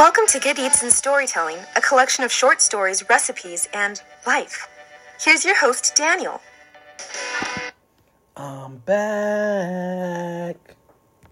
Welcome to Good Eats and Storytelling, a collection of short stories, recipes, and life. Here's your host, Daniel. I'm back.